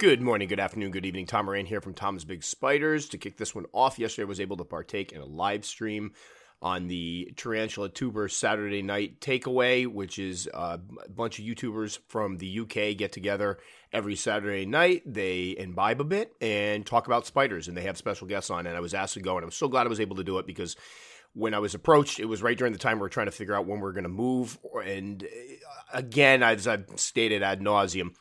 Good morning, good afternoon, good evening. Tom Moran here from Tom's Big Spiders. To kick this one off, yesterday I was able to partake in a live stream on the Tarantula Tuber Saturday Night Takeaway, which is uh, a bunch of YouTubers from the UK get together every Saturday night. They imbibe a bit and talk about spiders, and they have special guests on. And I was asked to go, and I'm so glad I was able to do it because when I was approached, it was right during the time we were trying to figure out when we are going to move. And uh, again, as I've stated ad nauseum,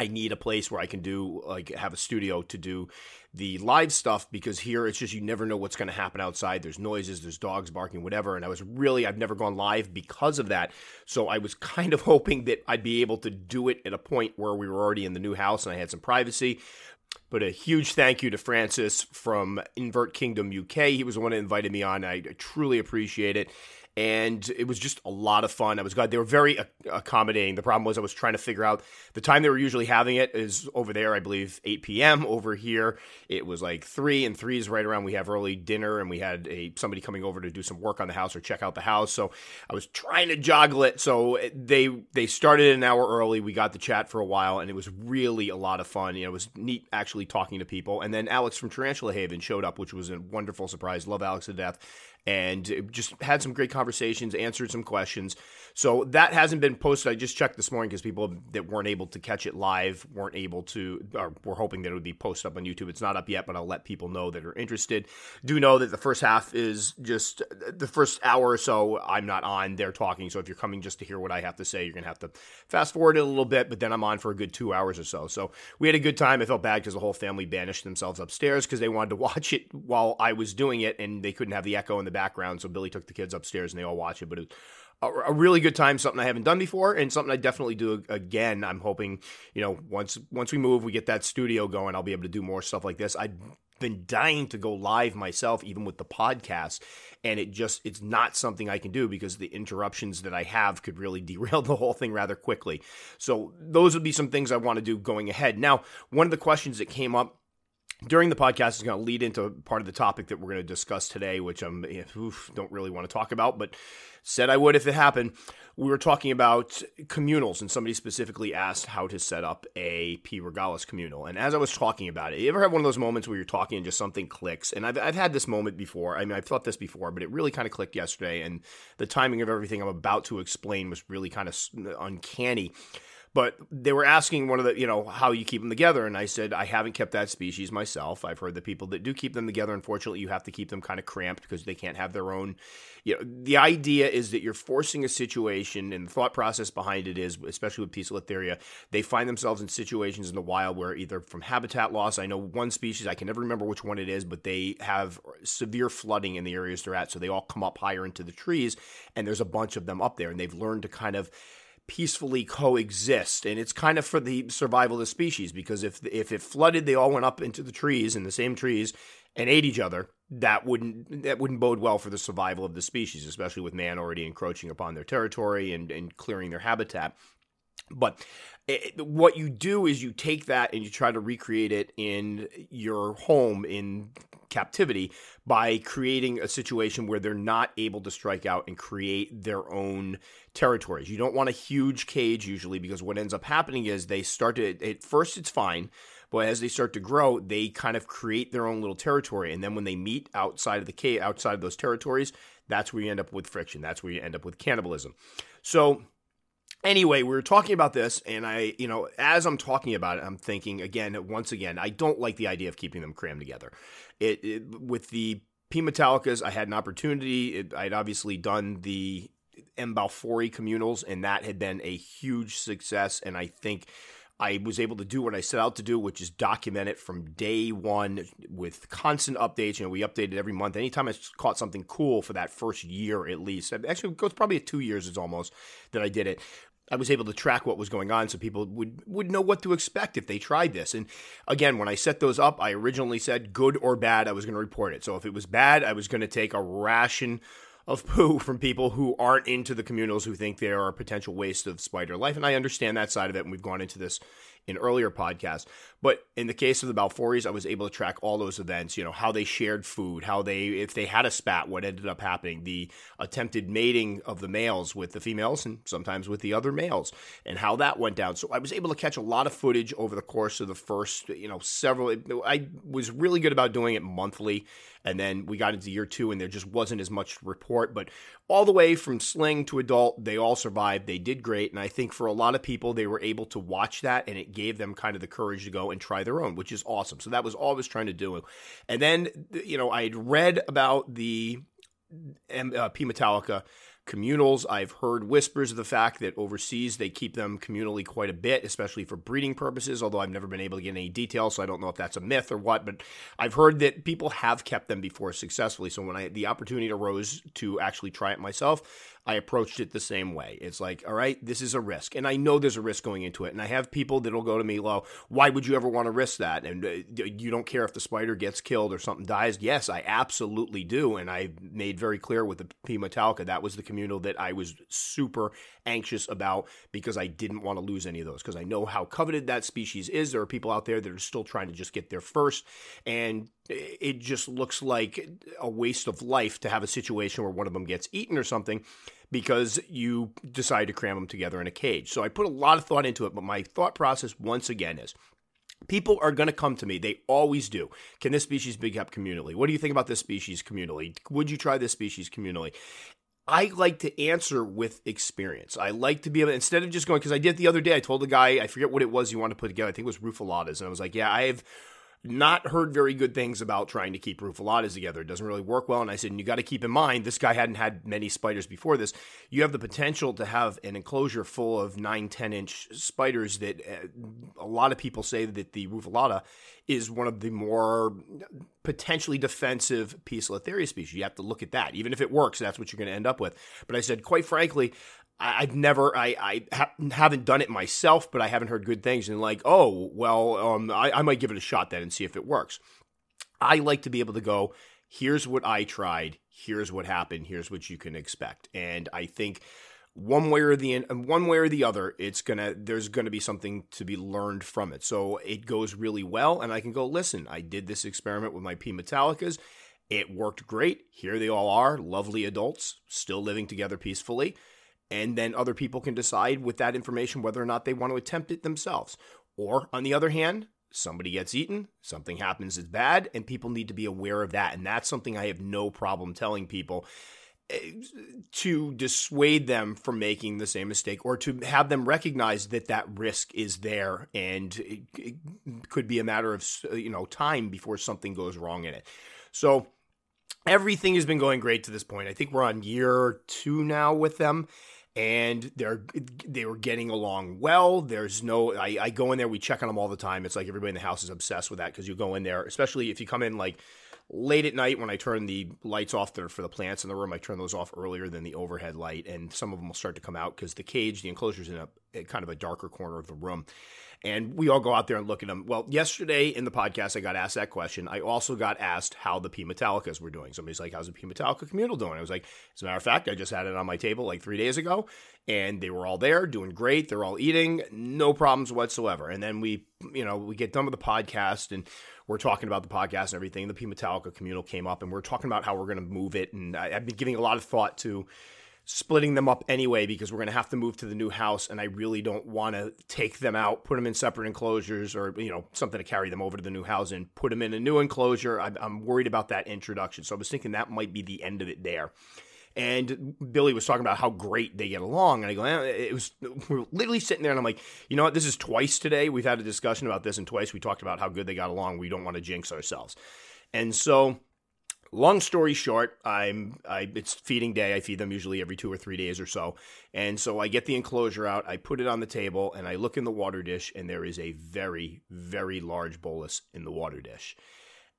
I need a place where I can do like have a studio to do the live stuff because here it's just you never know what's going to happen outside. There's noises, there's dogs barking, whatever. And I was really I've never gone live because of that. So I was kind of hoping that I'd be able to do it at a point where we were already in the new house and I had some privacy. But a huge thank you to Francis from Invert Kingdom UK. He was the one that invited me on. I truly appreciate it and it was just a lot of fun. I was glad they were very accommodating. The problem was I was trying to figure out the time they were usually having it is over there, I believe 8 p.m. Over here, it was like three, and three is right around. We have early dinner, and we had a somebody coming over to do some work on the house or check out the house. So I was trying to joggle it. So they they started an hour early. We got the chat for a while, and it was really a lot of fun. You know, it was neat actually talking to people. And then Alex from Tarantula Haven showed up, which was a wonderful surprise. Love Alex to death and just had some great conversations, answered some questions. So that hasn't been posted. I just checked this morning because people that weren't able to catch it live weren't able to, or were hoping that it would be posted up on YouTube. It's not up yet, but I'll let people know that are interested. Do know that the first half is just the first hour or so. I'm not on. They're talking. So if you're coming just to hear what I have to say, you're gonna have to fast forward it a little bit. But then I'm on for a good two hours or so. So we had a good time. I felt bad because the whole family banished themselves upstairs because they wanted to watch it while I was doing it, and they couldn't have the echo in the background. So Billy took the kids upstairs and they all watch it. But it a, a, really good time, something I haven't done before, and something I definitely do again. I'm hoping, you know, once once we move, we get that studio going, I'll be able to do more stuff like this. I've been dying to go live myself, even with the podcast, and it just it's not something I can do because the interruptions that I have could really derail the whole thing rather quickly. So those would be some things I want to do going ahead. Now, one of the questions that came up during the podcast is going to lead into part of the topic that we're going to discuss today, which I'm eh, oof, don't really want to talk about, but said I would if it happened. We were talking about communals, and somebody specifically asked how to set up a P. regalis communal. And as I was talking about it, you ever have one of those moments where you're talking and just something clicks? And I've, I've had this moment before. I mean, I've thought this before, but it really kind of clicked yesterday. And the timing of everything I'm about to explain was really kind of uncanny. But they were asking one of the, you know, how you keep them together. And I said, I haven't kept that species myself. I've heard the people that do keep them together, unfortunately, you have to keep them kind of cramped because they can't have their own. You know, the idea is that you're forcing a situation, and the thought process behind it is, especially with Poecilotheria, they find themselves in situations in the wild where either from habitat loss, I know one species, I can never remember which one it is, but they have severe flooding in the areas they're at. So they all come up higher into the trees, and there's a bunch of them up there, and they've learned to kind of peacefully coexist. And it's kind of for the survival of the species because if if it flooded they all went up into the trees in the same trees and ate each other that wouldn't that wouldn't bode well for the survival of the species especially with man already encroaching upon their territory and, and clearing their habitat. But it, what you do is you take that and you try to recreate it in your home in captivity by creating a situation where they're not able to strike out and create their own territories. You don't want a huge cage usually because what ends up happening is they start to at first it's fine, but as they start to grow, they kind of create their own little territory and then when they meet outside of the cage outside of those territories, that's where you end up with friction. That's where you end up with cannibalism. So Anyway, we were talking about this, and I, you know, as I'm talking about it, I'm thinking again, once again, I don't like the idea of keeping them crammed together. It, it with the P Metallicas, I had an opportunity. It, I'd obviously done the M. balfouri communals, and that had been a huge success. And I think I was able to do what I set out to do, which is document it from day one with constant updates. You know, we updated every month. Anytime I caught something cool for that first year at least, actually, it goes probably two years. It's almost that I did it. I was able to track what was going on so people would, would know what to expect if they tried this. And again, when I set those up, I originally said good or bad, I was going to report it. So if it was bad, I was going to take a ration of poo from people who aren't into the communals who think they are a potential waste of spider life. And I understand that side of it. And we've gone into this in earlier podcasts. But in the case of the Balfouries, I was able to track all those events, you know, how they shared food, how they, if they had a spat, what ended up happening, the attempted mating of the males with the females and sometimes with the other males, and how that went down. So I was able to catch a lot of footage over the course of the first, you know, several. I was really good about doing it monthly. And then we got into year two, and there just wasn't as much report. But all the way from sling to adult, they all survived. They did great. And I think for a lot of people, they were able to watch that, and it gave them kind of the courage to go and try their own, which is awesome. So that was all I was trying to do. And then, you know, I had read about the uh, P Metallica communals. I've heard whispers of the fact that overseas they keep them communally quite a bit, especially for breeding purposes, although I've never been able to get any details, so I don't know if that's a myth or what, but I've heard that people have kept them before successfully. So when I the opportunity arose to actually try it myself, I approached it the same way. It's like, all right, this is a risk. And I know there's a risk going into it. And I have people that'll go to me, well, why would you ever want to risk that? And uh, you don't care if the spider gets killed or something dies. Yes, I absolutely do. And I made very clear with the P. Metallica, that was the communal that I was super anxious about because I didn't want to lose any of those because I know how coveted that species is. There are people out there that are still trying to just get there first. And it just looks like a waste of life to have a situation where one of them gets eaten or something because you decide to cram them together in a cage. So I put a lot of thought into it, but my thought process once again is people are going to come to me. They always do. Can this species be kept communally? What do you think about this species communally? Would you try this species communally? I like to answer with experience. I like to be able, instead of just going, because I did the other day, I told the guy, I forget what it was you wanted to put together. I think it was Rufilatas. And I was like, yeah, I have not heard very good things about trying to keep Rufilatas together. It doesn't really work well. And I said, and you got to keep in mind, this guy hadn't had many spiders before this. You have the potential to have an enclosure full of 9, 10 inch spiders that uh, a lot of people say that the Rufilata is one of the more potentially defensive Poecilotheria species. You have to look at that. Even if it works, that's what you're going to end up with. But I said, quite frankly, I, have never, I, I ha- haven't done it myself, but I haven't heard good things. And like, oh, well, um, I, I might give it a shot then and see if it works. I like to be able to go, here's what I tried, here's what happened, here's what you can expect. And I think one way or the one way or the other, it's gonna there's gonna be something to be learned from it. So it goes really well, and I can go listen. I did this experiment with my P Metallicas. It worked great. Here they all are, lovely adults, still living together peacefully and then other people can decide with that information whether or not they want to attempt it themselves. Or on the other hand, somebody gets eaten, something happens that's bad, and people need to be aware of that. And that's something I have no problem telling people eh, to dissuade them from making the same mistake or to have them recognize that that risk is there and it, it could be a matter of you know time before something goes wrong in it. So everything has been going great to this point. I think we're on year 2 now with them and they're they were getting along well. There's no I, I go in there, we check on them all the time. It's like everybody in the house is obsessed with that because you go in there, especially if you come in like late at night when I turn the lights off there for the plants in the room. I turn those off earlier than the overhead light, and some of them will start to come out because the cage, the enclosure's in a, a kind of a darker corner of the room and we all go out there and look at them. Well, yesterday in the podcast, I got asked that question. I also got asked how the P Metallicas were doing. Somebody's like, "How's the P Metallica communal doing?" I was like, "As a matter of fact, I just had it on my table like three days ago, and they were all there, doing great. They're all eating, no problems whatsoever." And then we, you know, we get done with the podcast and we're talking about the podcast and everything. The P Metallica communal came up, and we're talking about how we're going to move it. And I, I've been giving a lot of thought to splitting them up anyway because we're going to have to move to the new house and I really don't want to take them out, put them in separate enclosures or, you know, something to carry them over to the new house and put them in a new enclosure. I'm, worried about that introduction. So I was thinking that might be the end of it there. And Billy was talking about how great they get along. And I go, eh, it was, we are literally sitting there and I'm like, you know what? This is twice today. We've had a discussion about this and twice we talked about how good they got along. We don't want to jinx ourselves. And so long story short, I'm I it's feeding day. I feed them usually every two or three days or so, and so I get the enclosure out. I put it on the table, and I look in the water dish, and there is a very very large bolus in the water dish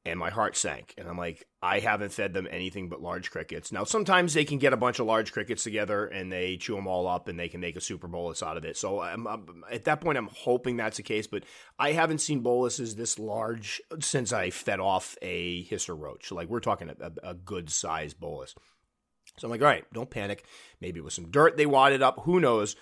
and my heart sank. And I'm like, I haven't fed them anything but large crickets. Now, sometimes they can get a bunch of large crickets together and they chew them all up and they can make a super bolus out of it. So I'm, I'm, at that point, I'm hoping that's the case, but I haven't seen boluses this large since I fed off a Hisser roach. Like we're talking a, a good size bolus. So I'm like, all right, don't panic. Maybe it was some dirt they wadded up. Who knows?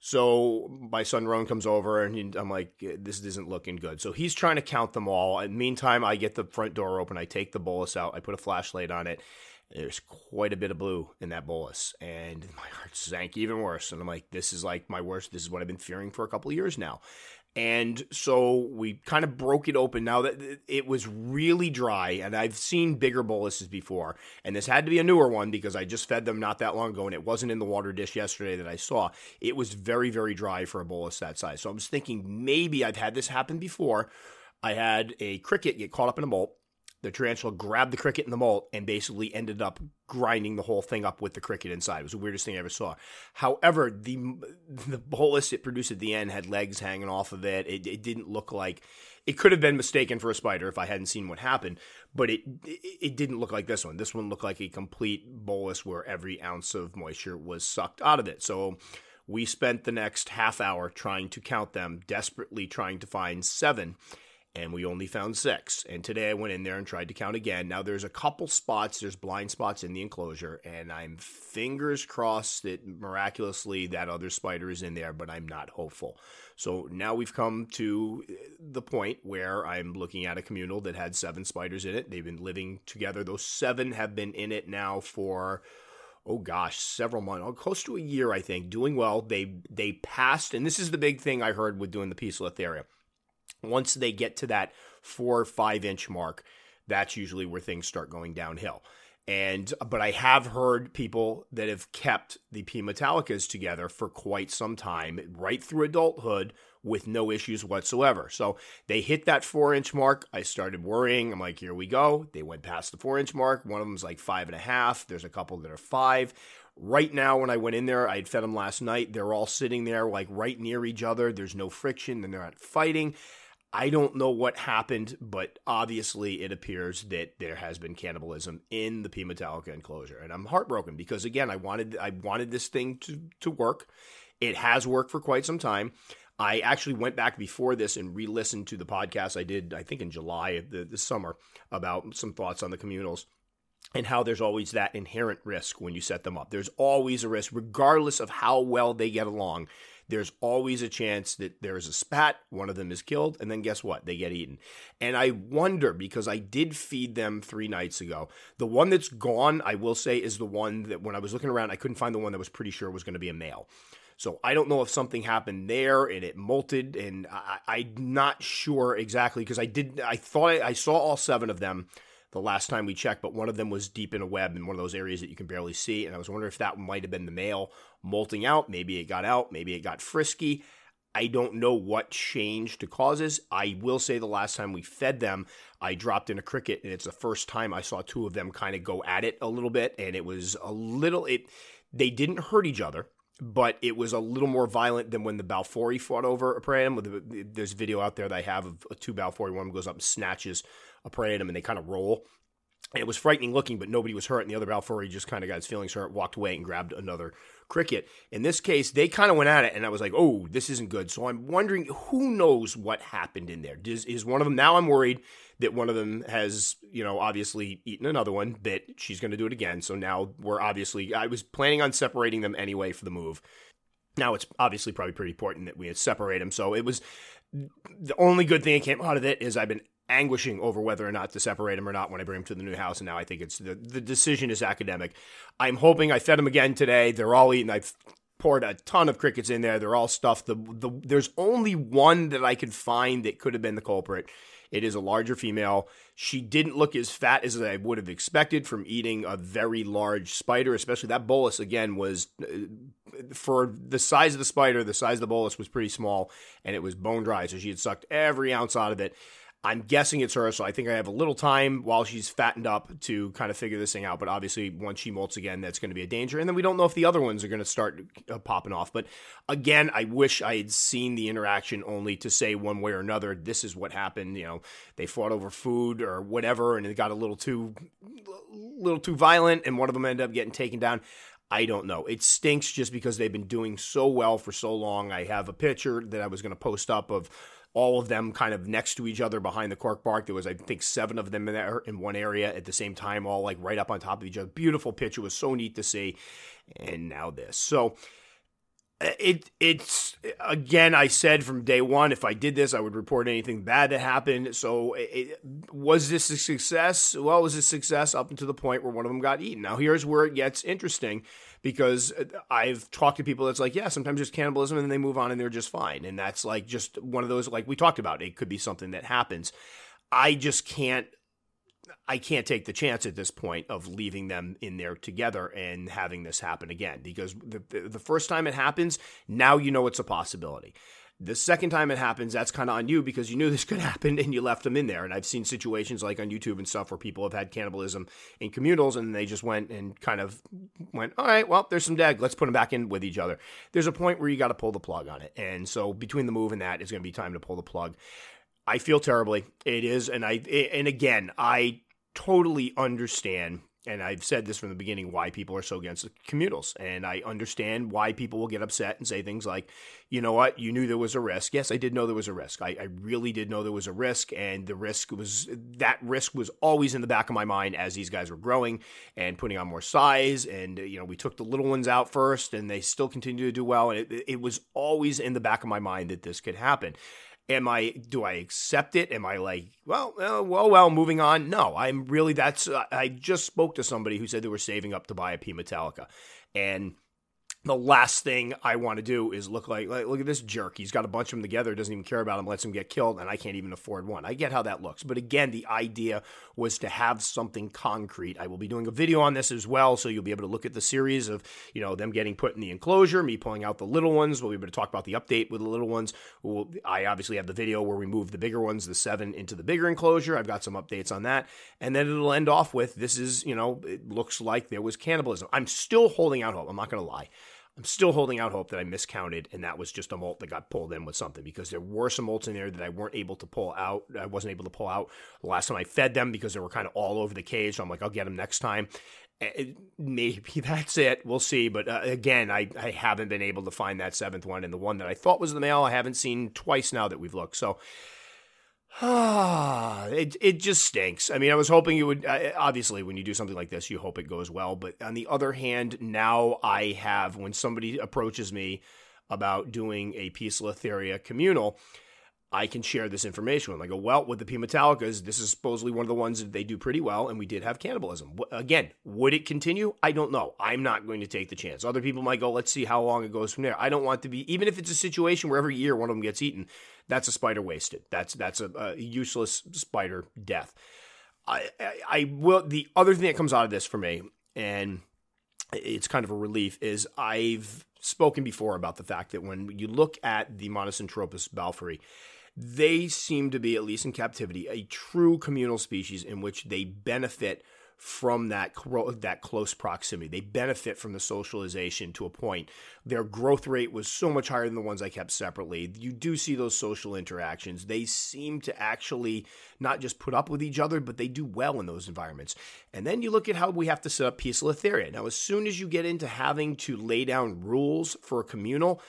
So my son Ron comes over and I'm like, this isn't looking good. So he's trying to count them all. And meantime, I get the front door open. I take the bolus out. I put a flashlight on it. There's quite a bit of blue in that bolus, and my heart sank even worse. And I'm like, this is like my worst. This is what I've been fearing for a couple years now. And so we kind of broke it open. Now that it was really dry, and I've seen bigger boluses before, and this had to be a newer one because I just fed them not that long ago, and it wasn't in the water dish yesterday that I saw. It was very, very dry for a bolus that size. So I was thinking maybe I've had this happen before. I had a cricket get caught up in a molt the tarantula grabbed the cricket in the molt and basically ended up grinding the whole thing up with the cricket inside. It was the weirdest thing I ever saw. However, the the bolus it produced at the end had legs hanging off of it. It, it didn't look like it could have been mistaken for a spider if I hadn't seen what happened, but it, it it didn't look like this one. This one looked like a complete bolus where every ounce of moisture was sucked out of it. So we spent the next half hour trying to count them, desperately trying to find seven and we only found six. And today I went in there and tried to count again. Now there's a couple spots, there's blind spots in the enclosure, and I'm fingers crossed that miraculously that other spider is in there, but I'm not hopeful. So now we've come to the point where I'm looking at a communal that had seven spiders in it. They've been living together. Those seven have been in it now for oh gosh, several months, oh, close to a year, I think, doing well. They they passed, and this is the big thing I heard with doing the Poecilotheria once they get to that four or five inch mark, that's usually where things start going downhill. And but I have heard people that have kept the P Metallicas together for quite some time, right through adulthood, with no issues whatsoever. So they hit that four inch mark. I started worrying. I'm like, here we go. They went past the four inch mark. One of them's like five and a half. There's a couple that are five. Right now, when I went in there, I had fed them last night. They're all sitting there like right near each other. There's no friction, and they're not fighting. I don't know what happened, but obviously it appears that there has been cannibalism in the P Metallica enclosure, and I'm heartbroken because again, I wanted I wanted this thing to to work. It has worked for quite some time. I actually went back before this and re-listened to the podcast I did, I think in July of the, the summer, about some thoughts on the communals and how there's always that inherent risk when you set them up. There's always a risk, regardless of how well they get along there's always a chance that there's a spat, one of them is killed, and then guess what? They get eaten. And I wonder because I did feed them three nights ago. The one that's gone, I will say, is the one that when I was looking around, I couldn't find the one that was pretty sure was going to be a male. So I don't know if something happened there and it molted, and I, am not sure exactly because I did. I thought I, I saw all seven of them the last time we checked, but one of them was deep in a web in one of those areas that you can barely see. And I was wondering if that might have been the male molting out. Maybe it got out. Maybe it got frisky. I don't know what changed to causes. I will say the last time we fed them, I dropped in a cricket, and it's the first time I saw two of them kind of go at it a little bit, and it was a little. It they didn't hurt each other, but it was a little more violent than when the Balfouri fought over a Pram. There's a video out there that I have of two Balfouri. One goes up and snatches a prey item, and they kind of roll. And it was frightening looking, but nobody was hurt. And the other Balfouri just kind of got his feelings hurt, walked away, and grabbed another cricket. In this case, they kind of went at it, and I was like, "Oh, this isn't good." So I'm wondering, who knows what happened in there? Does, is one of them now? I'm worried that one of them has, you know, obviously eaten another one. That she's going to do it again. So now we're obviously. I was planning on separating them anyway for the move. Now it's obviously probably pretty important that we separate them. So it was the only good thing that came out of it is I've been anguishing over whether or not to separate them or not when I bring them to the new house. And now I think it's the, the decision is academic. I'm hoping I fed them again today. They're all eating. I've poured a ton of crickets in there. They're all stuffed. The, the, there's only one that I could find that could have been the culprit. It is a larger female. She didn't look as fat as I would have expected from eating a very large spider, especially that bolus again was uh, for the size of the spider, the size of the bolus was pretty small and it was bone dry. So she had sucked every ounce out of it. I'm guessing it's her, so I think I have a little time while she's fattened up to kind of figure this thing out. But obviously, once she molts again, that's going to be a danger. And then we don't know if the other ones are going to start uh, popping off. But again, I wish I had seen the interaction only to say one way or another, this is what happened. You know, they fought over food or whatever, and it got a little too, little too violent, and one of them ended up getting taken down. I don't know. It stinks just because they've been doing so well for so long. I have a picture that I was going to post up of all of them kind of next to each other behind the cork bark. There was, I think, seven of them in there in one area at the same time, all like right up on top of each other. Beautiful picture. It was so neat to see. And now this. So uh, it it's again i said from day one if i did this i would report anything bad that happened so it, was this a success well it was a success up until the point where one of them got eaten now here's where it gets interesting because uh, i've talked to people that's like yeah sometimes there's cannibalism and then they move on and they're just fine and that's like just one of those like we talked about it could be something that happens i just can't I can't take the chance at this point of leaving them in there together and having this happen again because the, the first time it happens, now you know it's a possibility. The second time it happens, that's kind of on you because you knew this could happen and you left them in there. And I've seen situations like on YouTube and stuff where people have had cannibalism in communals and they just went and kind of went, all right, well, there's some dead. Let's put them back in with each other. There's a point where you got to pull the plug on it. And so between the move and that, it's going to be time to pull the plug. I feel terribly. It is, and I and again, I totally understand and I've said this from the beginning why people are so against the communals. And I understand why people will get upset and say things like, you know what, you knew there was a risk. Yes, I did know there was a risk. I, I, really did know there was a risk. And the risk was that risk was always in the back of my mind as these guys were growing and putting on more size. And, you know, we took the little ones out first and they still continue to do well. And it, it was always in the back of my mind that this could happen. Am I? Do I accept it? Am I like, well, uh, well, well, moving on? No, I'm really. That's. Uh, I just spoke to somebody who said they were saving up to buy a P Metallica, and the last thing I want to do is look like, like, look at this jerk. He's got a bunch of them together, doesn't even care about them, lets them get killed, and I can't even afford one. I get how that looks. But again, the idea was to have something concrete. I will be doing a video on this as well, so you'll be able to look at the series of, you know, them getting put in the enclosure, me pulling out the little ones. We'll be able to talk about the update with the little ones. We'll, I obviously have the video where we move the bigger ones, the seven, into the bigger enclosure. I've got some updates on that. And then it'll end off with this is, you know, it looks like there was cannibalism. I'm still holding out hope. I'm not going to lie. I'm still holding out hope that I miscounted and that was just a molt that got pulled in with something because there were some molts in there that I weren't able to pull out. I wasn't able to pull out the last time I fed them because they were kind of all over the cage. So I'm like, I'll get them next time. Maybe that's it. We'll see. But uh, again, I, I haven't been able to find that seventh one. And the one that I thought was the male, I haven't seen twice now that we've looked. So it it just stinks. I mean, I was hoping you would. Obviously, when you do something like this, you hope it goes well. But on the other hand, now I have when somebody approaches me about doing a Poecilotheria communal, I can share this information with them. I go, well, with the P. Metallicas, this is supposedly one of the ones that they do pretty well, and we did have cannibalism. Again, would it continue? I don't know. I'm not going to take the chance. Other people might go, let's see how long it goes from there. I don't want to be, even if it's a situation where every year one of them gets eaten, that's a spider wasted. That's that's a, a useless spider death. I, I, I will. The other thing that comes out of this for me, and it's kind of a relief, is I've spoken before about the fact that when you look at the Monocentropus balfouri, they seem to be, at least in captivity, a true communal species in which they benefit from that that close proximity. They benefit from the socialization to a point. Their growth rate was so much higher than the ones I kept separately. You do see those social interactions. They seem to actually not just put up with each other, but they do well in those environments. And then you look at how we have to set up Poecilotheria. Now, as soon as you get into having to lay down rules for a communal,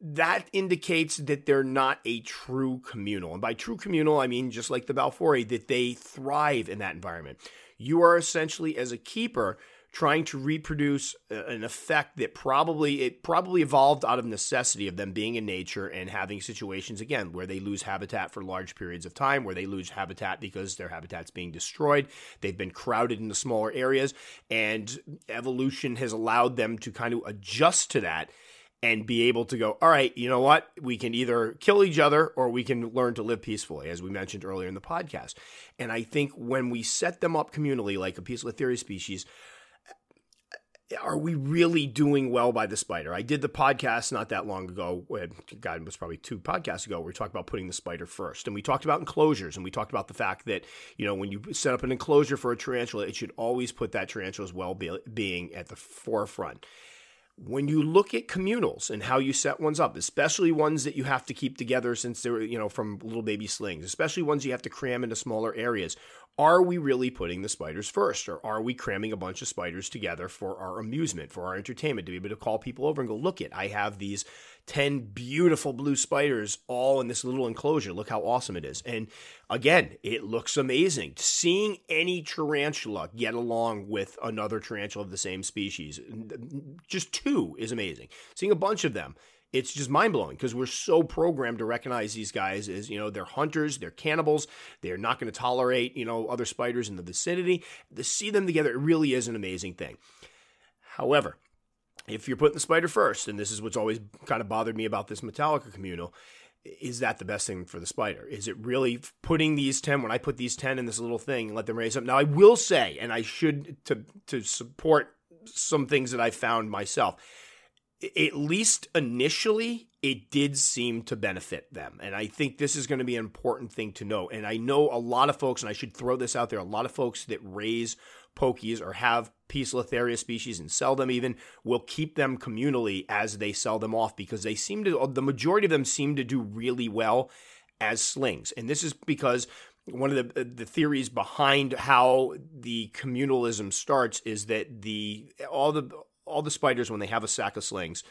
that indicates that they're not a true communal. And by true communal, I mean just like the Balfouri, that they thrive in that environment. You are essentially, as a keeper, trying to reproduce uh, an effect that probably it probably evolved out of necessity of them being in nature and having situations again where they lose habitat for large periods of time where they lose habitat because their habitat's being destroyed. They've been crowded into smaller areas and evolution has allowed them to kind of adjust to that and be able to go, all right, you know what? We can either kill each other or we can learn to live peacefully, as we mentioned earlier in the podcast. And I think when we set them up communally, like a Poecilotheria species, are we really doing well by the spider? I did the podcast not that long ago. Uh, God, it was probably two podcasts ago. We talked about putting the spider first, and we talked about enclosures, and we talked about the fact that you know when you set up an enclosure for a tarantula, it should always put that tarantula's well-being at the forefront when you look at communals and how you set ones up, especially ones that you have to keep together since they're, you know, from little baby slings, especially ones you have to cram into smaller areas, are we really putting the spiders first? Or are we cramming a bunch of spiders together for our amusement for our entertainment to be able to call people over and go look it i have these 10 beautiful blue spiders all in this little enclosure. Look how awesome it is. And again it looks amazing. Seeing any tarantula get along with another tarantula of the same species just two is amazing. Seeing a bunch of them it's just mind blowing because we're so programmed to recognize these guys as you know they're hunters, they're cannibals, they're not going to tolerate you know other spiders in the vicinity. To see them together, it really is an amazing thing. However, if you're putting the spider first, and this is what's always kind of bothered me about this Metallica communal, is that the best thing for the spider? Is it really putting these 10 when I put these 10 in this little thing and let them raise up? Now I will say, and I should to to support some things that I found myself at least initially, it did seem to benefit them. And I think this is going to be an important thing to know. And I know a lot of folks, and I should throw this out there, a lot of folks that raise pokies or have Poecilotheria species and sell them even will keep them communally as they sell them off because they seem to, the majority of them seem to do really well as slings. And this is because one of the the theories behind how the communalism starts is that the all the all the spiders when they have a sack of slings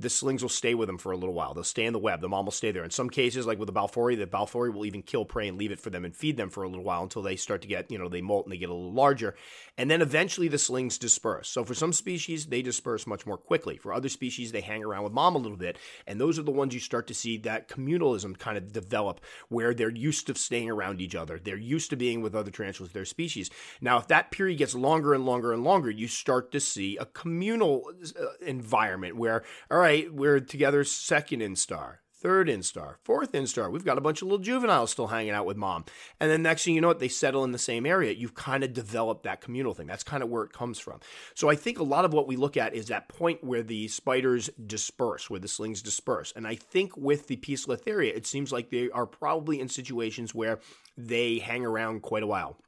the slings will stay with them for a little while. They'll stay in the web. The mom will stay there. In some cases, like with the Balfouri, the Balfouri will even kill prey and leave it for them and feed them for a little while until they start to get, you know, they molt and they get a little larger. And then eventually the slings disperse. So for some species, they disperse much more quickly. For other species, they hang around with mom a little bit. And those are the ones you start to see that communalism kind of develop where they're used to staying around each other. They're used to being with other tarantulas, their species. Now, if that period gets longer and longer and longer, you start to see a communal uh, environment where, all right, right, we're together second instar, third instar, fourth instar. We've got a bunch of little juveniles still hanging out with mom. And then next thing you know what, they settle in the same area. You've kind of developed that communal thing. That's kind of where it comes from. So I think a lot of what we look at is that point where the spiders disperse, where the slings disperse. And I think with the Poecilotheria, it seems like they are probably in situations where they hang around quite a while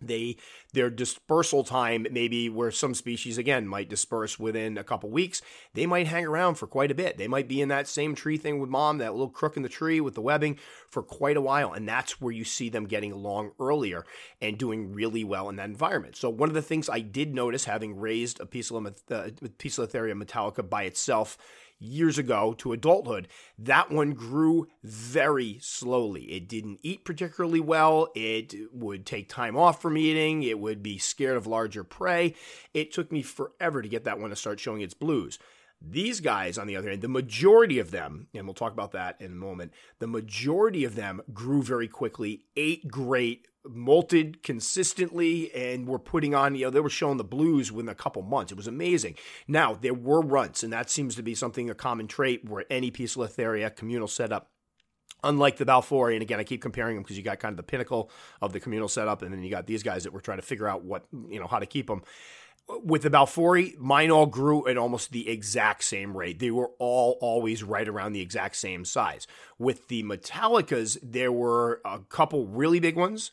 they their dispersal time maybe where some species again might disperse within a couple weeks they might hang around for quite a bit. They might be in that same tree thing with mom that little crook in the tree with the webbing for quite a while and that's where you see them getting along earlier and doing really well in that environment. So one of the things i did notice having raised a Poecilotheria uh, metallica by itself years ago to adulthood, that one grew very slowly. It didn't eat particularly well. It would take time off from eating. It would be scared of larger prey. It took me forever to get that one to start showing its blues. These guys, on the other hand, the majority of them, and we'll talk about that in a moment, the majority of them grew very quickly, ate great, molted consistently and were putting on, you know, they were showing the blues within a couple months. It was amazing. Now, there were runts, and that seems to be something, a common trait where any Poecilotheria communal setup unlike the Balfouri, and again, I keep comparing them because you got kind of the pinnacle of the communal setup, and then you got these guys that were trying to figure out what you know how to keep them with the Balfouri, mine all grew at almost the exact same rate. They were all always right around the exact same size. With the Metallicas, there were a couple really big ones,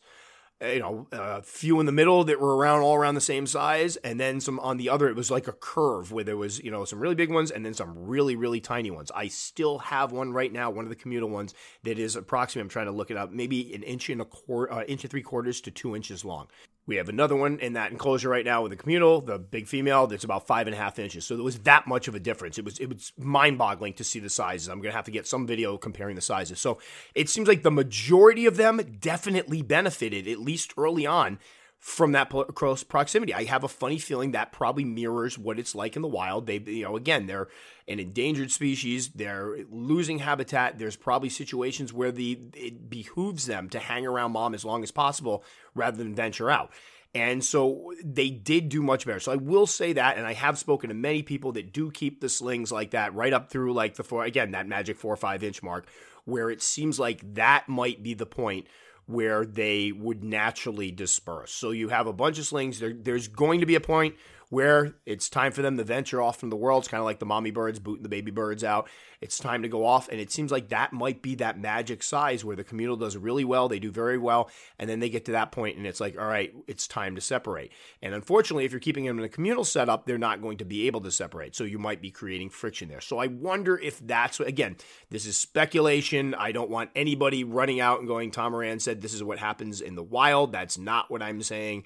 you know, a few in the middle that were around all around the same size, and then some on the other. It was like a curve where there was, you know, some really big ones and then some really, really tiny ones. I still have one right now, one of the communal ones that is approximately. I'm trying to look it up, maybe an inch and a quarter, uh, inch and three quarters to two inches long. We have another one in that enclosure right now with the communal, the big female, that's about five and a half inches. So there was that much of a difference. It was it was mind boggling to see the sizes. I'm gonna have to get some video comparing the sizes. So it seems like the majority of them definitely benefited, at least early on, from that close proximity. I have a funny feeling that probably mirrors what it's like in the wild. They, you know, again, they're an endangered species. They're losing habitat. There's probably situations where the it behooves them to hang around mom as long as possible rather than venture out. And so they did do much better. So I will say that, and I have spoken to many people that do keep the slings like that right up through like the four, again, that magic four or five inch mark, where it seems like that might be the point where they would naturally disperse. So you have a bunch of slings. There, there's going to be a point where it's time for them to venture off from the world. It's kind of like the mommy birds booting the baby birds out. It's time to go off. And it seems like that might be that magic size where the communal does really well. They do very well. And then they get to that point and it's like, all right, it's time to separate. And unfortunately, if you're keeping them in a communal setup, they're not going to be able to separate. So you might be creating friction there. So I wonder if that's, again, this is speculation. I don't want anybody running out and going, Tom Moran said this is what happens in the wild. That's not what I'm saying.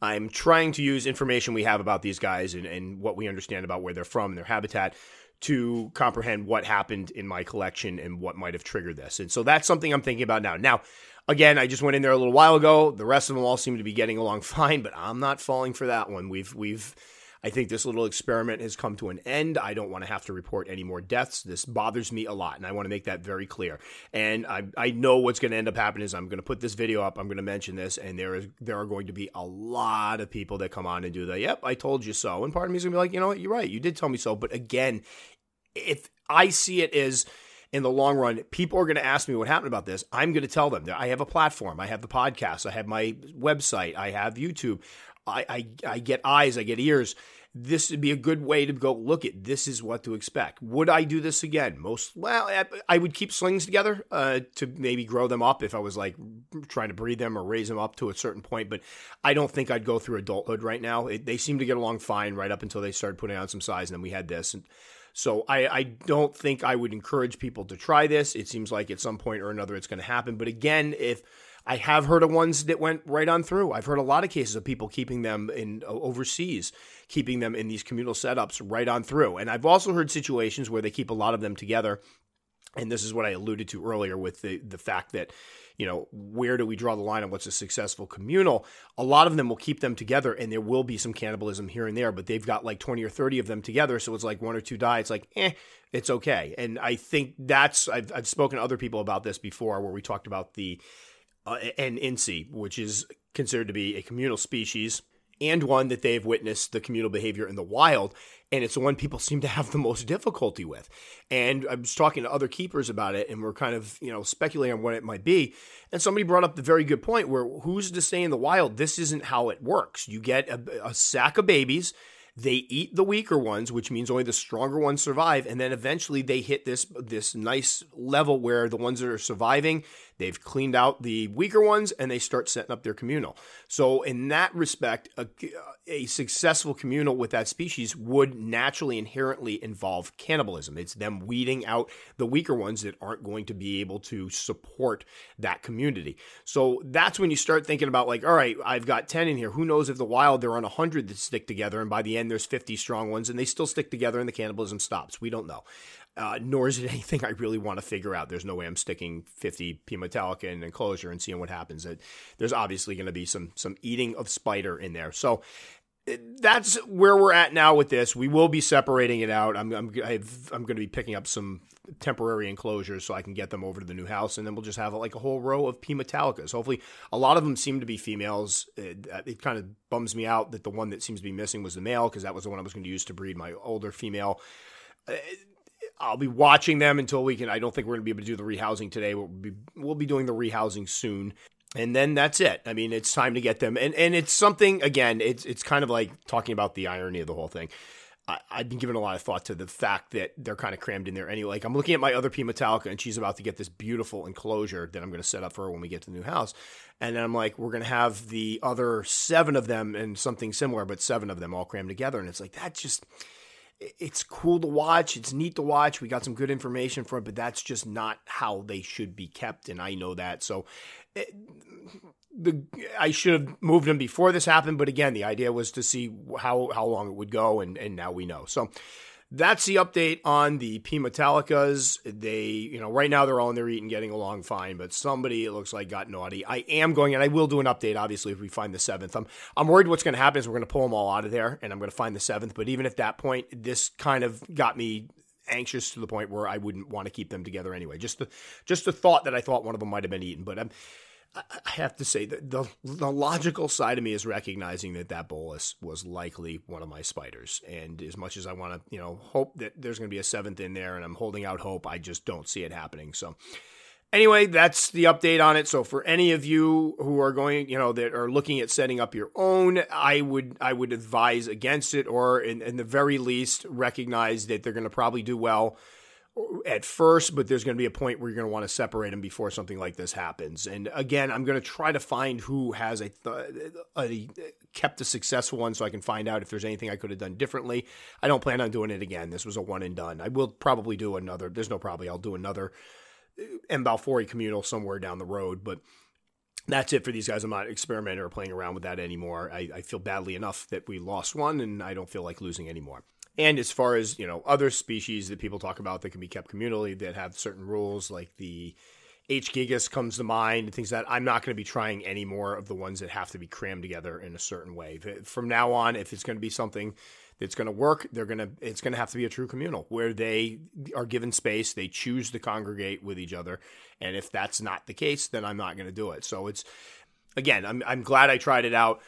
I'm trying to use information we have about these guys and, and what we understand about where they're from and their habitat to comprehend what happened in my collection and what might have triggered this. And so that's something I'm thinking about now. Now, again, I just went in there a little while ago. The rest of them all seem to be getting along fine, but I'm not falling for that one. We've we've I think this little experiment has come to an end. I don't want to have to report any more deaths. This bothers me a lot, and I want to make that very clear. And I, I know what's going to end up happening is I'm going to put this video up. I'm going to mention this, and there is there are going to be a lot of people that come on and do the "Yep, I told you so," and part of me is going to be like, you know what, you're right, you did tell me so. But again, if I see it as in the long run, people are going to ask me what happened about this. I'm going to tell them that I have a platform. I have the podcast. I have my website. I have YouTube. I, I, I get eyes, I get ears. This would be a good way to go look at this is what to expect. Would I do this again? Most well, I would keep slings together uh, to maybe grow them up if I was like trying to breed them or raise them up to a certain point. But I don't think I'd go through adulthood right now. It, they seem to get along fine right up until they started putting on some size, and then we had this. And so I, I don't think I would encourage people to try this. It seems like at some point or another it's going to happen. But again, if I have heard of ones that went right on through. I've heard a lot of cases of people keeping them in overseas, keeping them in these communal setups right on through. And I've also heard situations where they keep a lot of them together. And this is what I alluded to earlier with the the fact that you know, where do we draw the line on what's a successful communal? A lot of them will keep them together and there will be some cannibalism here and there, but they've got like 20 or 30 of them together. So it's like one or two die. It's like, eh, it's okay. And I think that's, I've, I've spoken to other people about this before where we talked about the, uh, N. incei, which is considered to be a communal species and one that they've witnessed the communal behavior in the wild. And it's the one people seem to have the most difficulty with. And I was talking to other keepers about it, and we're kind of, you know, speculating on what it might be. And somebody brought up the very good point where who's to say in the wild, this isn't how it works. You get a, a sack of babies they eat the weaker ones, which means only the stronger ones survive, and then eventually they hit this this nice level where the ones that are surviving, they've cleaned out the weaker ones and they start setting up their communal. So in that respect, a, a successful communal with that species would naturally inherently involve cannibalism. It's them weeding out the weaker ones that aren't going to be able to support that community. So that's when you start thinking about like, all right, I've got 10 in here. Who knows if the wild they're on 100 that stick together and by the end there's 50 strong ones and they still stick together and the cannibalism stops. We don't know. Uh, nor is it anything I really want to figure out. There's no way I'm sticking 50 P. metallica in enclosure and seeing what happens. There's obviously going to be some some eating of spider in there. So that's where we're at now with this. We will be separating it out. I'm I'm i am going to be picking up some temporary enclosures so I can get them over to the new house, and then we'll just have like a whole row of P metallicas. Hopefully, a lot of them seem to be females. It, it kind of bums me out that the one that seems to be missing was the male because that was the one I was going to use to breed my older female. Uh, I'll be watching them until we can. I don't think we're going to be able to do the rehousing today. We'll be we'll be doing the rehousing soon and then that's it. I mean, it's time to get them, and and it's something again. It's it's kind of like talking about the irony of the whole thing. I, have been giving a lot of thought to the fact that they're kind of crammed in there anyway. Like I'm looking at my other P Metallica, and she's about to get this beautiful enclosure that I'm going to set up for her when we get to the new house. And then I'm like, we're going to have the other seven of them and something similar, but seven of them all crammed together, and it's like that just it's cool to watch. It's neat to watch. We got some good information from it, but that's just not how they should be kept, and I know that. So, it, eh, the I should have moved them before this happened, but again, the idea was to see how how long it would go, and and now we know. So, that's the update on the P Metallicas. They, you know, right now they're all in their eating, getting along fine, but somebody it looks like got naughty. I am going, and I will do an update, obviously, if we find the seventh. I'm, I'm worried what's going to happen is we're going to pull them all out of there, and I'm going to find the seventh. But even at that point, this kind of got me anxious to the point where I wouldn't want to keep them together anyway. Just the, just the thought that I thought one of them might have been eaten, but I'm. I have to say that the the logical side of me is recognizing that that bolus was likely one of my spiders, and as much as I want to, you know, hope that there's going to be a seventh in there, and I'm holding out hope, I just don't see it happening. So anyway, that's the update on it. So for any of you who are going, you know, that are looking at setting up your own, I would I would advise against it, or in, in the very least, recognize that they're going to probably do well at first, but there's going to be a point where you're going to want to separate them before something like this happens. And again, I'm going to try to find who has a, a, kept a successful one, so I can find out if there's anything I could have done differently. I don't plan on doing it again. This was a one and done. I will probably do another. There's no probably. I'll do another uh, M. Balfouri communal somewhere down the road, but that's it for these guys. I'm not experimenting or playing around with that anymore. I, I, feel badly enough that we lost one, and I don't feel like losing anymore. And as far as you know, other species that people talk about that can be kept communally that have certain rules, like the H. gigas comes to mind, and things that I'm not going to be trying any more of the ones that have to be crammed together in a certain way. From now on, if it's going to be something that's going to work. They're going to it's going to have to be a true communal where they are given space, they choose to congregate with each other, and if that's not the case, then I'm not going to do it. So it's again, I'm I'm glad I tried it out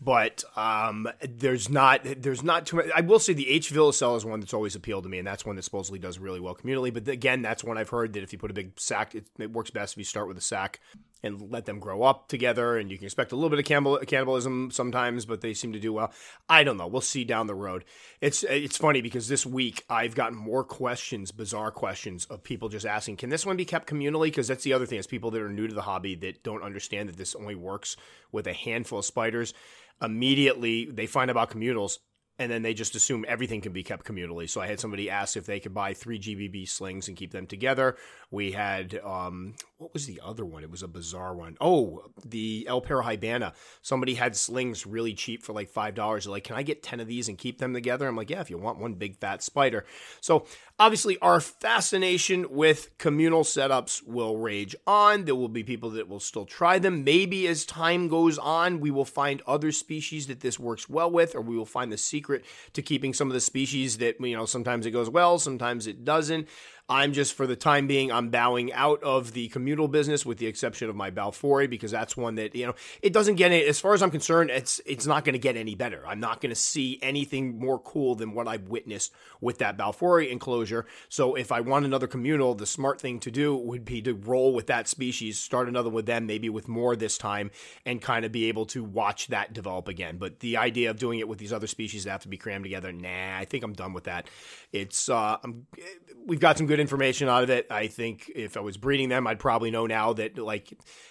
but um, there's not there's not too much. I will say the H. Villosella is one that's always appealed to me, and that's one that supposedly does really well communally. But again, that's one I've heard that if you put a big sack, it, it works best if you start with a sack and let them grow up together. And you can expect a little bit of cannibal, cannibalism sometimes, but they seem to do well. I don't know. We'll see down the road. It's it's funny because this week I've gotten more questions, bizarre questions of people just asking, "Can this one be kept communally?" Because that's the other thing is people that are new to the hobby that don't understand that this only works with a handful of spiders immediately they find about communals and then they just assume everything can be kept communally. So I had somebody ask if they could buy three GBB slings and keep them together. We had um, what was the other one? It was a bizarre one. Oh, the L. parahybana. Somebody had slings really cheap for like five dollars. They're like, can I get ten of these and keep them together? I'm like, yeah, if you want one big fat spider. So obviously, our fascination with communal setups will rage on. There will be people that will still try them. Maybe as time goes on, we will find other species that this works well with, or we will find the secret to keeping some of the species that you know sometimes it goes well, sometimes it doesn't. I'm just, for the time being, I'm bowing out of the communal business with the exception of my Balfouri because that's one that, you know, it doesn't get any, as far as I'm concerned, it's, it's not going to get any better. I'm not going to see anything more cool than what I've witnessed with that Balfouri enclosure. So if I want another communal, the smart thing to do would be to roll with that species, start another with them, maybe with more this time, and kind of be able to watch that develop again. But the idea of doing it with these other species that have to be crammed together, nah, I think I'm done with that. It's, uh, I'm, we've got some good information out of it. I think if I was breeding them, I'd probably know now that like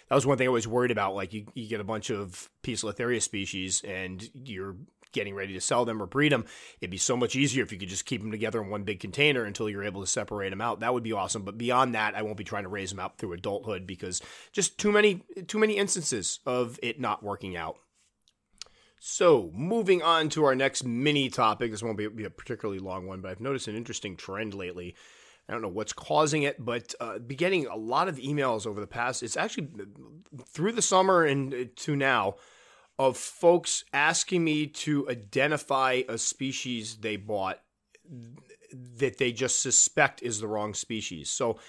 that was one thing I was worried about. Like you, you get a bunch of Poecilotheria species and you're getting ready to sell them or breed them. It'd be so much easier if you could just keep them together in one big container until you're able to separate them out. That would be awesome. But beyond that, I won't be trying to raise them out through adulthood because just too many too many instances of it not working out. So, moving on to our next mini topic. This won't be, be, a particularly long one, but I've noticed an interesting trend lately. I don't know what's causing it, but uh, be getting a lot of emails over the past. It's actually through the summer and to now of folks asking me to identify a species they bought that they just suspect is the wrong species. So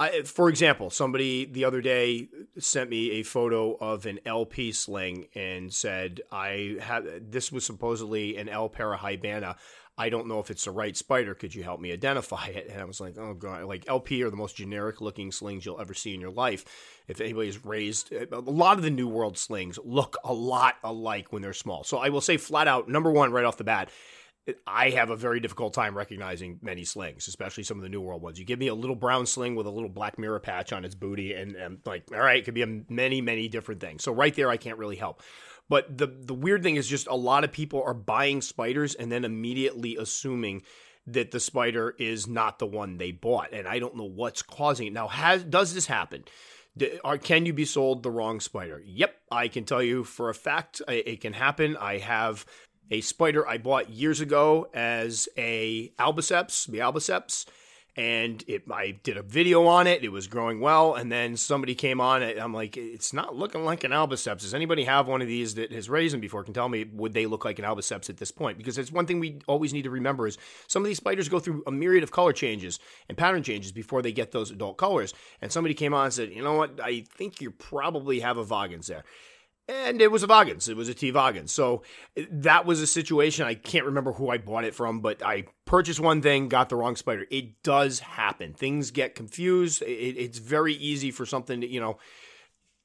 I, for example, somebody the other day sent me a photo of an LP sling and said, "I have this was supposedly an L. parahybana. I don't know if it's the right spider. Could you help me identify it?" And I was like, "Oh god!" Like LP are the most generic looking slings you'll ever see in your life. If anybody's raised, eh, a lot of the New World slings look a lot alike when they're small. So I will say flat out, number one, right off the bat I have a very difficult time recognizing many slings, especially some of the New World ones. You give me a little brown sling with a little black mirror patch on its booty, and, and like, all right, it could be a many, many different things. So right there, I can't really help. But the the weird thing is just a lot of people are buying spiders and then immediately assuming that the spider is not the one they bought, and I don't know what's causing it. Now, has does this happen? Can you be sold the wrong spider? Yep, I can tell you for a fact uh, it can happen. I have a spider I bought years ago as a albiceps, the albiceps, and it I did a video on it. It was growing well, and then somebody came on it. I'm like, it's not looking like an albiceps. Does anybody have one of these that has raised them before? Can tell me would they look like an albiceps at this point? Because it's one thing we always need to remember is some of these spiders go through a myriad of color changes and pattern changes before they get those adult colors. And somebody came on and said, you know what? I think you probably have a Vagans there and it was a Vagans. It was a T Vagans. So eh, that was a situation. I can't remember who I bought it from, but I purchased one thing, got the wrong spider. It does happen. Things get confused. It, it's very easy for something to, you know,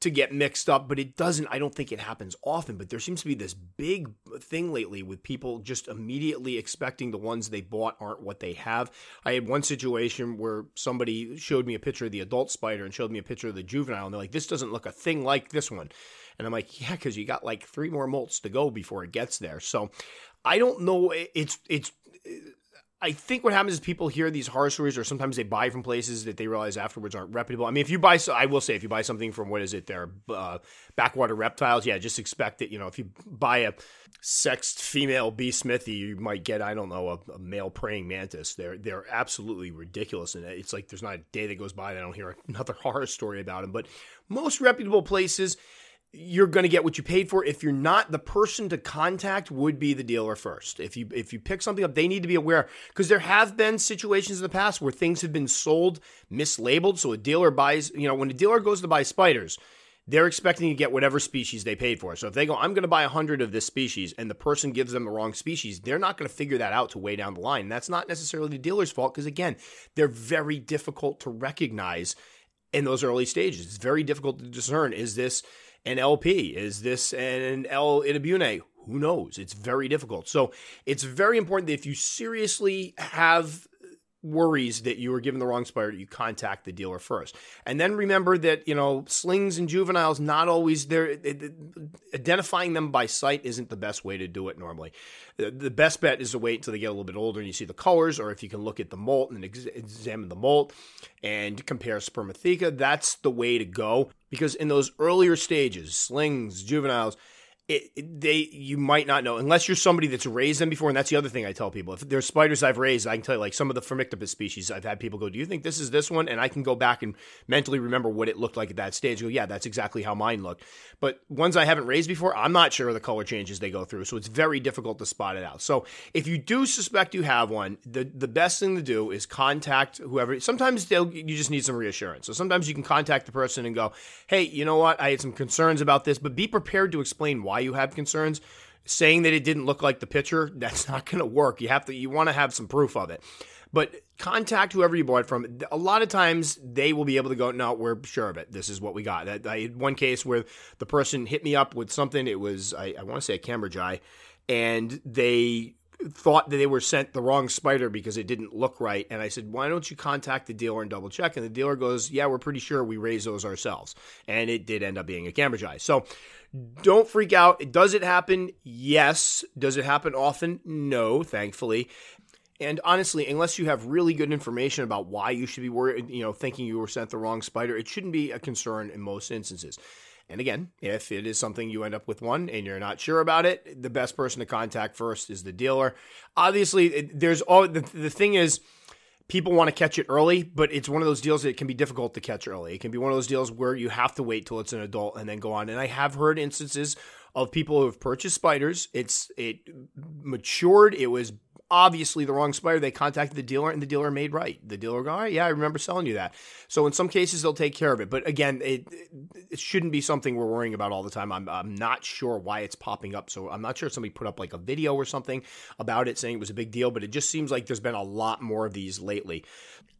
to get mixed up, but it doesn't. I don't think it happens often, but there seems to be this big thing lately with people just immediately expecting the ones they bought aren't what they have. I had one situation where somebody showed me a picture of the adult spider and showed me a picture of the juvenile, and they're like, this doesn't look a thing like this one. And I'm like, yeah, because you got like three more molts to go before it gets there. So I don't know. It's, it's, I think what happens is people hear these horror stories, or sometimes they buy from places that they realize afterwards aren't reputable. I mean, if you buy, I will say, if you buy something from what is it, their uh, backwater reptiles, yeah, just expect that. You know, if you buy a sexed female B. Smithi, you might get, I don't know, a, a, male praying mantis. They're they're absolutely ridiculous, and it's like there's not a day that goes by that I don't hear another horror story about them. But most reputable places you're going to get what you paid for. If you're not, the person to contact would be the dealer first. If you if you pick something up, they need to be aware because there have been situations in the past where things have been sold mislabeled. So a dealer buys, you know, when a dealer goes to buy spiders, they're expecting to get whatever species they paid for. So if they go, I'm going to buy 100 of this species, and the person gives them the wrong species, they're not going to figure that out to way down the line. That's not necessarily the dealer's fault because, again, they're very difficult to recognize in those early stages. It's very difficult to discern is this an LP? Is this an L Itabunae? Who knows? It's very difficult. So it's very important that if you seriously have worries that you were given the wrong spider, you contact the dealer first. And then remember that, you know, slings and juveniles, not always there. Identifying them by sight isn't the best way to do it normally. The best bet is to wait until they get a little bit older and you see the colors, or if you can look at the molt and ex- examine the molt and compare spermatheca, that's the way to go. Because in those earlier stages, slings, juveniles, it, it, they you might not know unless you're somebody that's raised them before and that's the other thing i tell people. If there's spiders i've raised i can tell you like some of the Phormictopus species i've had people go do you think this is this one? And i can go back and mentally remember what it looked like at that stage go yeah that's exactly how mine looked. But ones i haven't raised before i'm not sure of the color changes they go through so it's very difficult to spot it out. So if you do suspect you have one the the best thing to do is contact whoever sometimes they'll you just need some reassurance. So sometimes you can contact the person and go hey you know what? I had some concerns about this but be prepared to explain why why you have concerns. Saying that it didn't look like the picture, that's not going to work. You have to, you want to have some proof of it. But contact whoever you bought from. A lot of times they will be able to go, no, we're sure of it. This is what we got. I had one case where the person hit me up with something. It was, I, I want to say a Cambridgei, and they thought that they were sent the wrong spider because it didn't look right. And I said, why don't you contact the dealer and double check? And the dealer goes, yeah, we're pretty sure we raised those ourselves. And it did end up being a Cambridgei. So don't freak out. Does it happen? Yes. Does it happen often? No, thankfully. And honestly, unless you have really good information about why you should be worried, you know, thinking you were sent the wrong spider, it shouldn't be a concern in most instances. And again, if it is something you end up with one and you're not sure about it, the best person to contact first is the dealer. Obviously, there's all the, the thing is, people want to catch it early, but it's one of those deals that can be difficult to catch early. It can be one of those deals where you have to wait till it's an adult and then go on. And I have heard instances of people who have purchased spiders. It's it matured. It was obviously the wrong spider. They contacted the dealer and the dealer made right. The dealer go, yeah, I remember selling you that. So in some cases they'll take care of it. But again, it, it shouldn't be something we're worrying about all the time. I'm, I'm not sure why it's popping up. So I'm not sure if somebody put up like a video or something about it saying it was a big deal, but it just seems like there's been a lot more of these lately.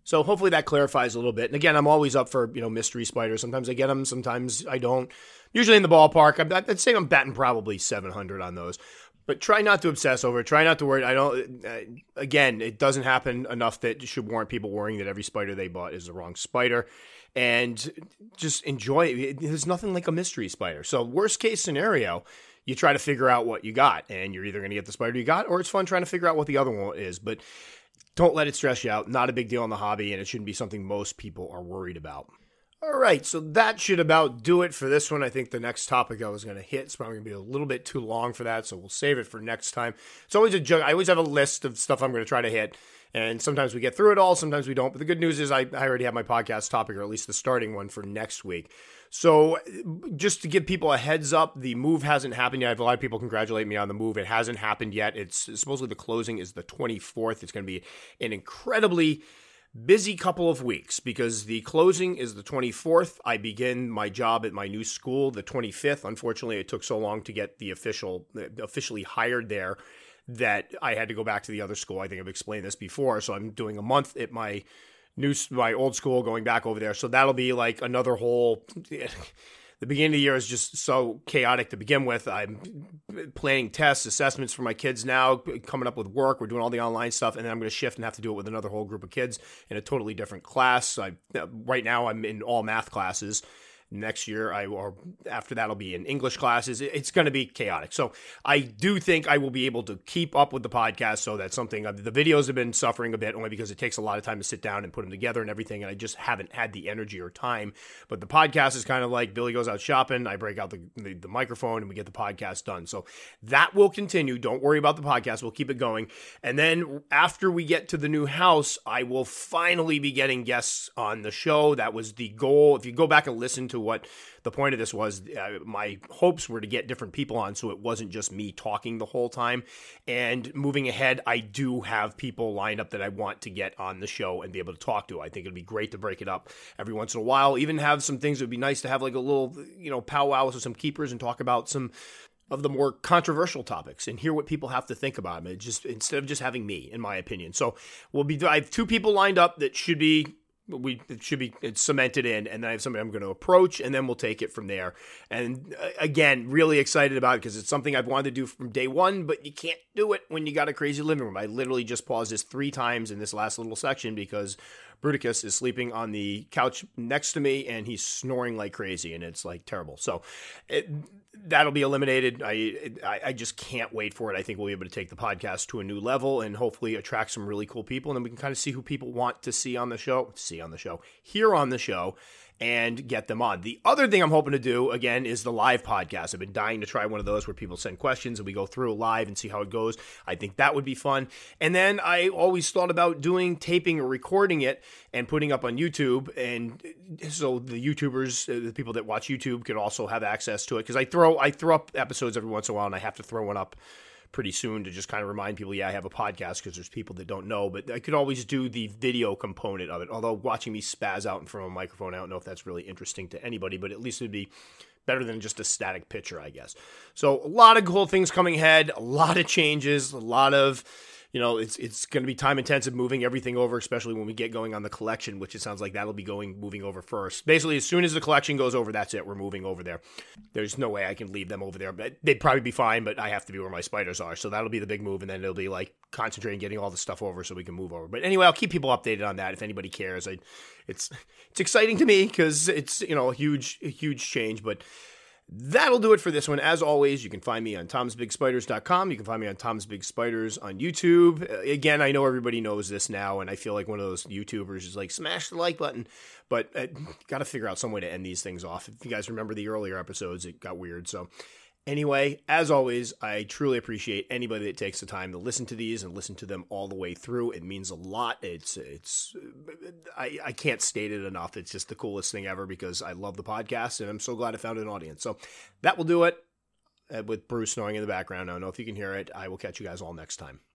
So hopefully that clarifies a little bit. And again, I'm always up for, you know, mystery spiders. Sometimes I get them, sometimes I don't. Usually in the ballpark, I'd say I'm batting probably 700 on those but try not to obsess over it. Try not to worry. I don't. Uh, again, it doesn't happen enough that should warrant people worrying that every spider they bought is the wrong spider, and just enjoy it. There's nothing like a mystery spider. So worst case scenario, you try to figure out what you got, and you're either going to get the spider you got, or it's fun trying to figure out what the other one is. But don't let it stress you out. Not a big deal in the hobby, and it shouldn't be something most people are worried about. All right, so that should about do it for this one. I think the next topic I was going to hit is probably going to be a little bit too long for that, so we'll save it for next time. It's always a joke. I always have a list of stuff I'm going to try to hit, and sometimes we get through it all, sometimes we don't. But the good news is I, I already have my podcast topic, or at least the starting one for next week. So, just to give people a heads up, the move hasn't happened yet. I have a lot of people congratulate me on the move. It hasn't happened yet. It's supposedly the closing is the 24th. It's going to be an incredibly busy couple of weeks because the closing is the 24th. I begin my job at my new school the 25th. Unfortunately, it took so long to get the official uh, officially hired there that I had to go back to the other school. I think I've explained this before. So I'm doing a month at my new my old school going back over there. So that'll be like another whole the beginning of the year is just so chaotic to begin with. I'm planning tests, assessments for my kids now, coming up with work. We're doing all the online stuff, and then I'm going to shift and have to do it with another whole group of kids in a totally different class. I, right now, I'm in all math classes Next year, I or after that'll be in English classes. It's going to be chaotic. So I do think I will be able to keep up with the podcast. So that's something. The videos have been suffering a bit only because it takes a lot of time to sit down and put them together and everything, and I just haven't had the energy or time. But the podcast is kind of like Billy goes out shopping. I break out the, the, the microphone and we get the podcast done. So that will continue. Don't worry about the podcast. We'll keep it going. And then after we get to the new house, I will finally be getting guests on the show. That was the goal. If you go back and listen to what the point of this was. Uh, my hopes were to get different people on so it wasn't just me talking the whole time. And moving ahead, I do have people lined up that I want to get on the show and be able to talk to. I think it'd be great to break it up every once in a while. Even have some things that would be nice to have like a little, you know, powwow with some keepers and talk about some of the more controversial topics and hear what people have to think about them. It just instead of just having me, in my opinion. So we'll be. I have two people lined up that should be we it should be it's cemented in and then i have somebody i'm going to approach and then we'll take it from there. And uh, again really excited about it because it's something i've wanted to do from day one but you can't do it when you got a crazy living room. I literally just paused this three times in this last little section because Bruticus is sleeping on the couch next to me and he's snoring like crazy and it's like terrible. So it, that'll be eliminated. I, I, I just can't wait for it. I think we'll be able to take the podcast to a new level and hopefully attract some really cool people and then we can kind of see who people want to see on the show, see on the show, hear on the show and get them on. The other thing I'm hoping to do again is the live podcast. I've been dying to try one of those where people send questions and we go through live and see how it goes. I think that would be fun. And then I always thought about doing taping or recording it and putting up on YouTube and so the YouTubers, uh, the people that watch YouTube could also have access to it cuz I throw I throw up episodes every once in a while and I have to throw one up pretty soon to just kind of remind people, yeah, I have a podcast because there's people that don't know. But I could always do the video component of it. Although watching me spaz out in front of a microphone, I don't know if that's really interesting to anybody, but at least it'd be better than just a static picture, I guess. So a lot of cool things coming ahead, a lot of changes, a lot of you know, it's it's going to be time intensive moving everything over, especially when we get going on the collection, which it sounds like that'll be going moving over first. Basically, as soon as the collection goes over, that's it. We're moving over there. There's no way I can leave them over there, but they'd probably be fine. But I have to be where my spiders are, so that'll be the big move, and then it'll be like concentrating getting all the stuff over so we can move over. But anyway, I'll keep people updated on that if anybody cares. I, it's it's exciting to me because it's you know a huge a huge change, but That'll do it for this one. As always, you can find me on tomsbigspiders.com. You can find me on Tom's Big Spiders on YouTube. Uh, again, I know everybody knows this now, and I feel like one of those YouTubers is like, smash the like button. But I uh, got to figure out some way to end these things off. If you guys remember the earlier episodes, it got weird. So Anyway, as always, I truly appreciate anybody that takes the time to listen to these and listen to them all the way through. It means a lot. It's it's I, I can't state it enough. It's just the coolest thing ever because I love the podcast and I'm so glad I found an audience. So that will do it uh, with Bruce snoring in the background. I don't know if you can hear it. I will catch you guys all next time.